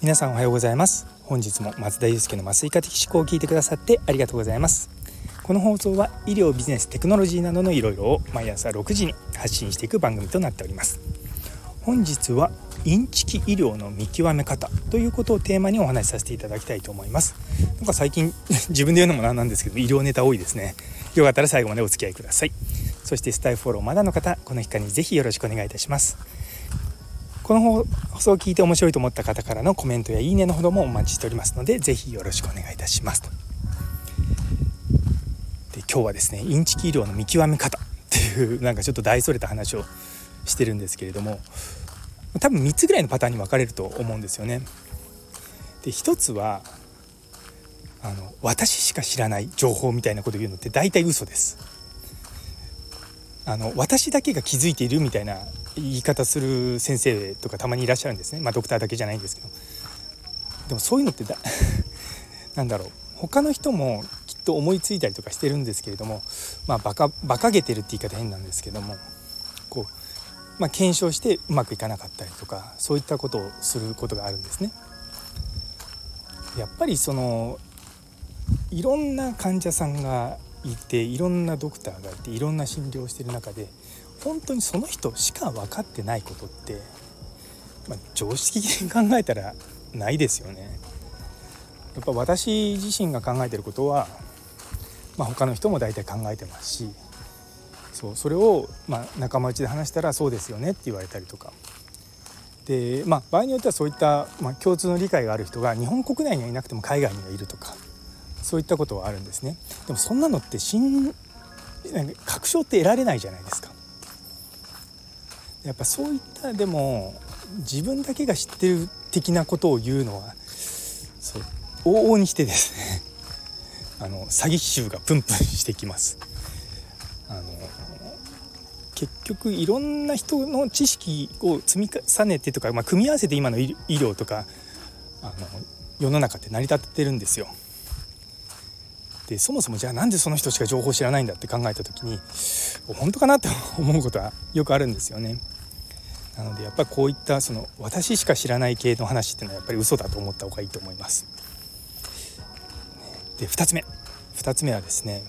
皆さんおはようございます。本日も松田祐介の麻酔科的思考を聞いてくださってありがとうございます。この放送は医療ビジネステクノロジーなどのいろいろを毎朝6時に発信していく番組となっております。本日はインチキ医療の見極め方ということをテーマにお話しさせていただきたいと思います。なんか最近自分で言うのもなんなんですけど医療ネタ多いですね。よかったら最後までお付き合いください。そしてスタイフォローまだの方この機会にぜひよろしくお願いいたしますこの放送を聞いて面白いと思った方からのコメントやいいねのほどもお待ちしておりますのでぜひよろしくお願いいたしますとで今日はですねインチキ医療の見極め方っていうなんかちょっと大それた話をしてるんですけれども多分3つぐらいのパターンに分かれると思うんですよね。で1つはあの私しか知らない情報みたいなこと言うのって大体嘘です。あの私だけが気づいているみたいな言い方する先生とかたまにいらっしゃるんですね。まあドクターだけじゃないんですけど。でもそういうのってだ なんだろう。他の人もきっと思いついたりとかしてるんですけれどもまあバカバカげてるって言い方変なんですけどもこう、まあ、検証してうまくいかなかったりとかそういったことをすることがあるんですね。やっぱりそのいろんな患者さんがいていろんなドクターがいていろんな診療をしてる中で本当にその人しか分かってないことって、まあ、常識的に考えたらないですよね。やっぱ私自身が考えてることは、まあ、他の人も大体考えてますしそうそれを、ま、仲間内で話したらそうですよねって言われたりとかで、まあ、場合によってはそういった、ま、共通の理解がある人が日本国内にはいなくても海外にはいるとかそういったことはあるんですね。でもそんなのって新確証って得られないじゃないですか。やっぱそういったでも自分だけが知ってる的なことを言うのはそう往々にしてですね あの詐欺臭がプンプンしてきます。あの結局いろんな人の知識を積み重ねてとか、まあ、組み合わせて今の医療とかあの世の中って成り立ってるんですよ。でそもそもじゃあなんでその人しか情報知らないんだって考えた時に本当かなって 思うことはよくあるんですよね。なのでやっぱりこういったその私しか知らない系の話っていうのはやっぱり嘘だと思った方がいいと思います。で2つ目2つ目はですね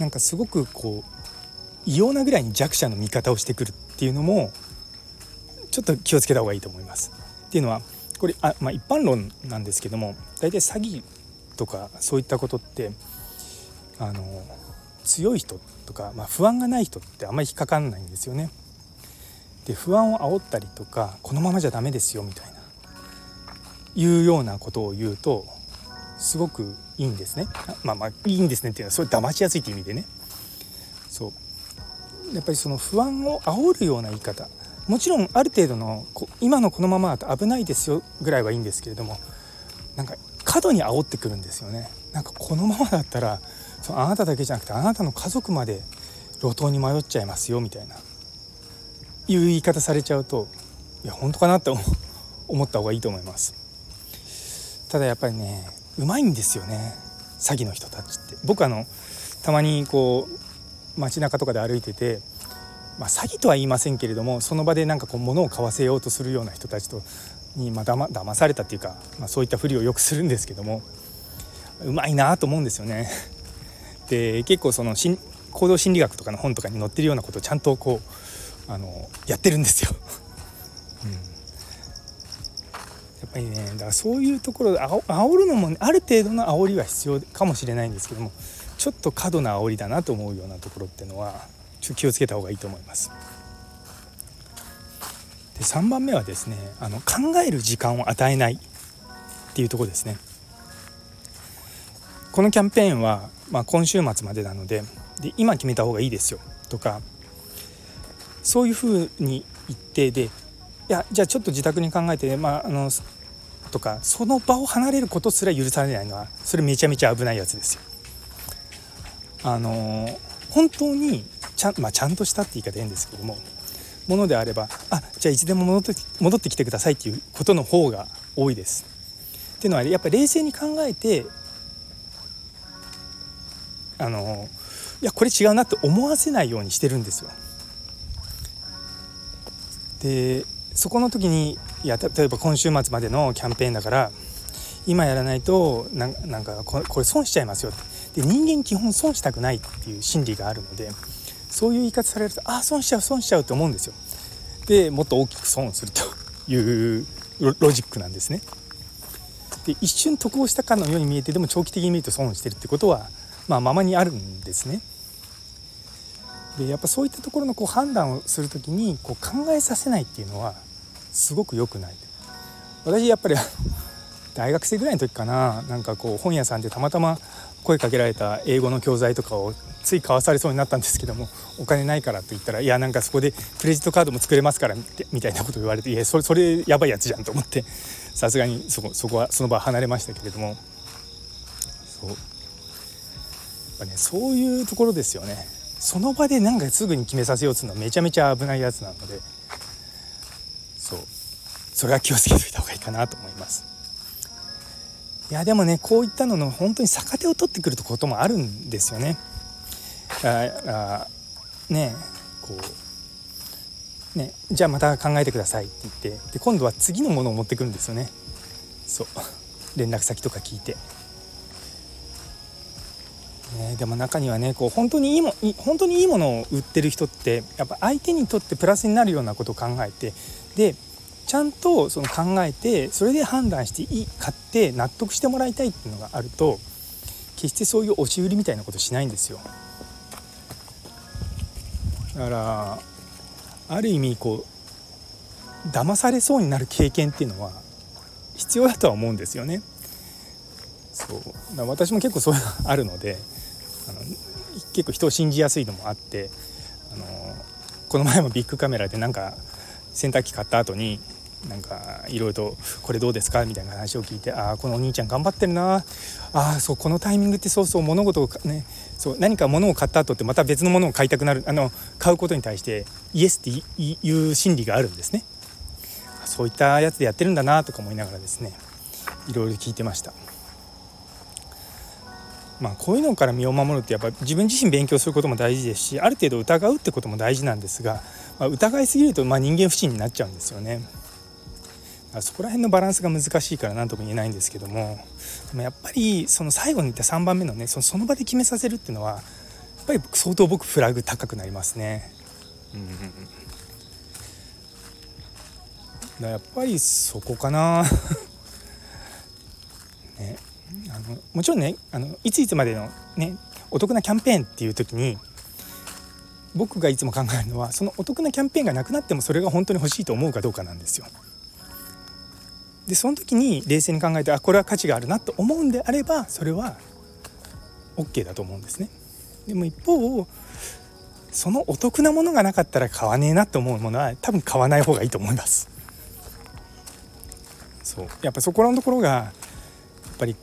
なんかすごくこう異様なぐらいに弱者の味方をしてくるっていうのもちょっと気をつけた方がいいと思います。っていうのはこれあ、まあ、一般論なんですけども大体詐欺とかそういったことってあの強い人とか、まあ、不安がない人ってあんまり引っかかんないんですよね。で不安を煽ったりとかこのままじゃダメですよみたいないうようなことを言うとすごくいいんですね。まあまあいいんですねっていうのはそれ騙しやすいっていう意味でね。そうやっぱりその不安を煽るような言い方もちろんある程度の今のこのままだと危ないですよぐらいはいいんですけれどもなんか過度に煽ってくるんですよね。なんかこのままだったらそのあなただけじゃなくてあなたの家族まで路頭に迷っちゃいますよみたいな。いう言い方されちゃうといや本当かなって思った方がいいと思います。ただやっぱりねうまいんですよね。詐欺の人たちって。僕あのたまにこう街中とかで歩いててまあ、詐欺とは言いませんけれどもその場でなんかこう物を買わせようとするような人たちとに、まあ、だま騙されたっていうか、まあ、そういったふりをよくするんですけどもうまいなと思うんですよね。で結構その行動心理学とかの本とかに載ってるようなことをちゃんとこうあのやってるんですよ。うんやっぱりねだからそういうところであ煽るのもある程度の煽りは必要かもしれないんですけどもちょっと過度な煽りだなと思うようなところっていうのはちょっと気をつけた方がいいと思います。で3番目はですねあの考える時間を与えないっていうとこですね。このキャンペーンは、まあ、今週末までなのでで今決めた方がいいですよとかそういうふうに言ってでいやじゃあちょっと自宅に考えて、まあ、あのとかその場を離れることすら許されないのはそれめちゃめちゃ危ないやつですよ。あの本当にちゃ,、まあ、ちゃんとしたって言い方変ですけどもものであればあじゃあいつでも戻って戻ってきてくださいっていうことの方が多いです。っていうのはやっぱり冷静に考えてあのいやこれ違うなって思わせないようにしてるんですよ。でそこの時にいや例えば今週末までのキャンペーンだから今やらないとなんかこれ損しちゃいますよってで人間基本損したくないっていう心理があるのでそういう言い方されるとああ損しちゃう損しちゃうと思うんですよ。でもっと大きく損をするというロジックなんですね。で一瞬得をしたかのように見えてでも長期的に見ると損してるってことは、まあ、ままにあるんですね。でやっぱそういったところのこう判断をする時にこう考えさせないっていうのはすごく良くない。私やっぱり大学生ぐらいの時かな。なんかこう本屋さんでたまたま声かけられた英語の教材とかをつい買わされそうになったんですけどもお金ないからと言ったらいやなんかそこでクレジットカードも作れますからみたいなこと言われていやそれそれやばいやつじゃんと思ってさすがにそこそこはその場離れましたけれども。そう。やっぱねそういうところですよね。その場でなんかすぐに決めさせようというのはめちゃめちゃ危ないやつなのでそう。それは気をつけといた方がいいかなと思います。いやでもねこういったのの本当に逆手を取ってくることもあるんですよね。ああねこうねじゃあまた考えてくださいって言ってで今度は次のものを持ってくるんですよね。そう連絡先とか聞いて。ね、でも中にはねこう本当にいいも本当にいいものを売ってる人ってやっぱ相手にとってプラスになるようなことを考えてでちゃんとその考えてそれで判断していい買って納得してもらいたいっていうのがあると決してそういう押し売りみたいなことしないんですよ。だからある意味こう騙されそうになる経験っていうのは必要だとは思うんですよね。そう私も結構そういうのあるのであの結構人を信じやすいのもあってあのこの前もビッグカメラでなんか洗濯機買った後になんかいろいろと「これどうですか?」みたいな話を聞いて「ああこのお兄ちゃん頑張ってるなああそうこのタイミングってそうそう物事をねそう何か物を買った後ってまた別のものを買いたくなるあの買うことに対してイエスっていう心理があるんですねそういったやつでやってるんだなとか思いながらですねいろいろ聞いてました。まあ、こういうのから身を守るってやっぱ自分自身勉強することも大事ですしある程度疑うってことも大事なんですが、まあ、疑いすぎるとま人間不信になっちゃうんですよね。そこら辺のバランスが難しいから何とも言えないんですけどもでもやっぱりその最後に言った3番目のねそのその場で決めさせるっていうのはやっぱり相当僕フラグ高くなりますね。うん、やっぱりそこかな ね、あのもちろんねあのいついつまでの、ね、お得なキャンペーンっていう時に僕がいつも考えるのはそのお得なキャンペーンがなくなってもそれが本当に欲しいと思うかどうかなんですよ。でその時に冷静に考えてあこれは価値があるなと思うんであればそれは OK だと思うんですね。でも一方そのお得なものがなかったら買わねえなと思うものは多分買わない方がいいと思います。そうやっぱそこらのところがやっぱり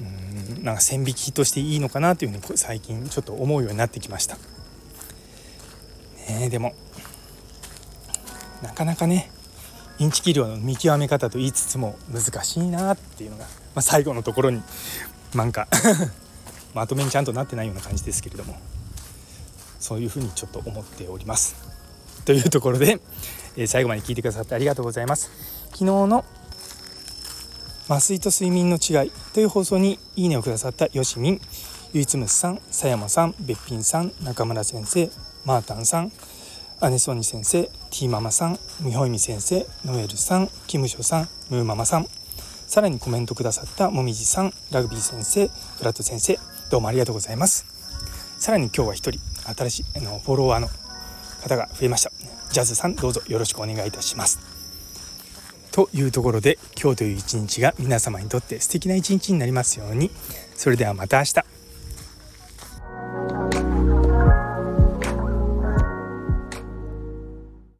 うんなんか線引きとしていいのかなというふうに最近ちょっと思うようになってきました。ねえ、でもなかなかねインチキ量の見極め方と言いつつも難しいなっていうのが、まあ、最後のところになんか まとめにちゃんとなってないような感じですけれどもそういうふうにちょっと思っております。というところで、えー、最後まで聞いてくださってありがとうございます。昨日の麻酔と睡眠の違いという放送にいいねをくださったよしみん、ゆいつむさん、さやまさん、べっぴんさん、中村先生、マータンさん、姉ソニ先生、ティーママさん、みほいみ先生、ノエルさん、キムショさん、ムーママさん、さらにコメントくださったもみじさん、ラグビー先生、フラット先生、どうもありがとうございます。さらに今日は一人、新しいあのフォロワーの方が増えました。ジャズさん、どうぞよろしくお願いいたします。というところで今日という一日が皆様にとって素敵な一日になりますようにそれではまた明日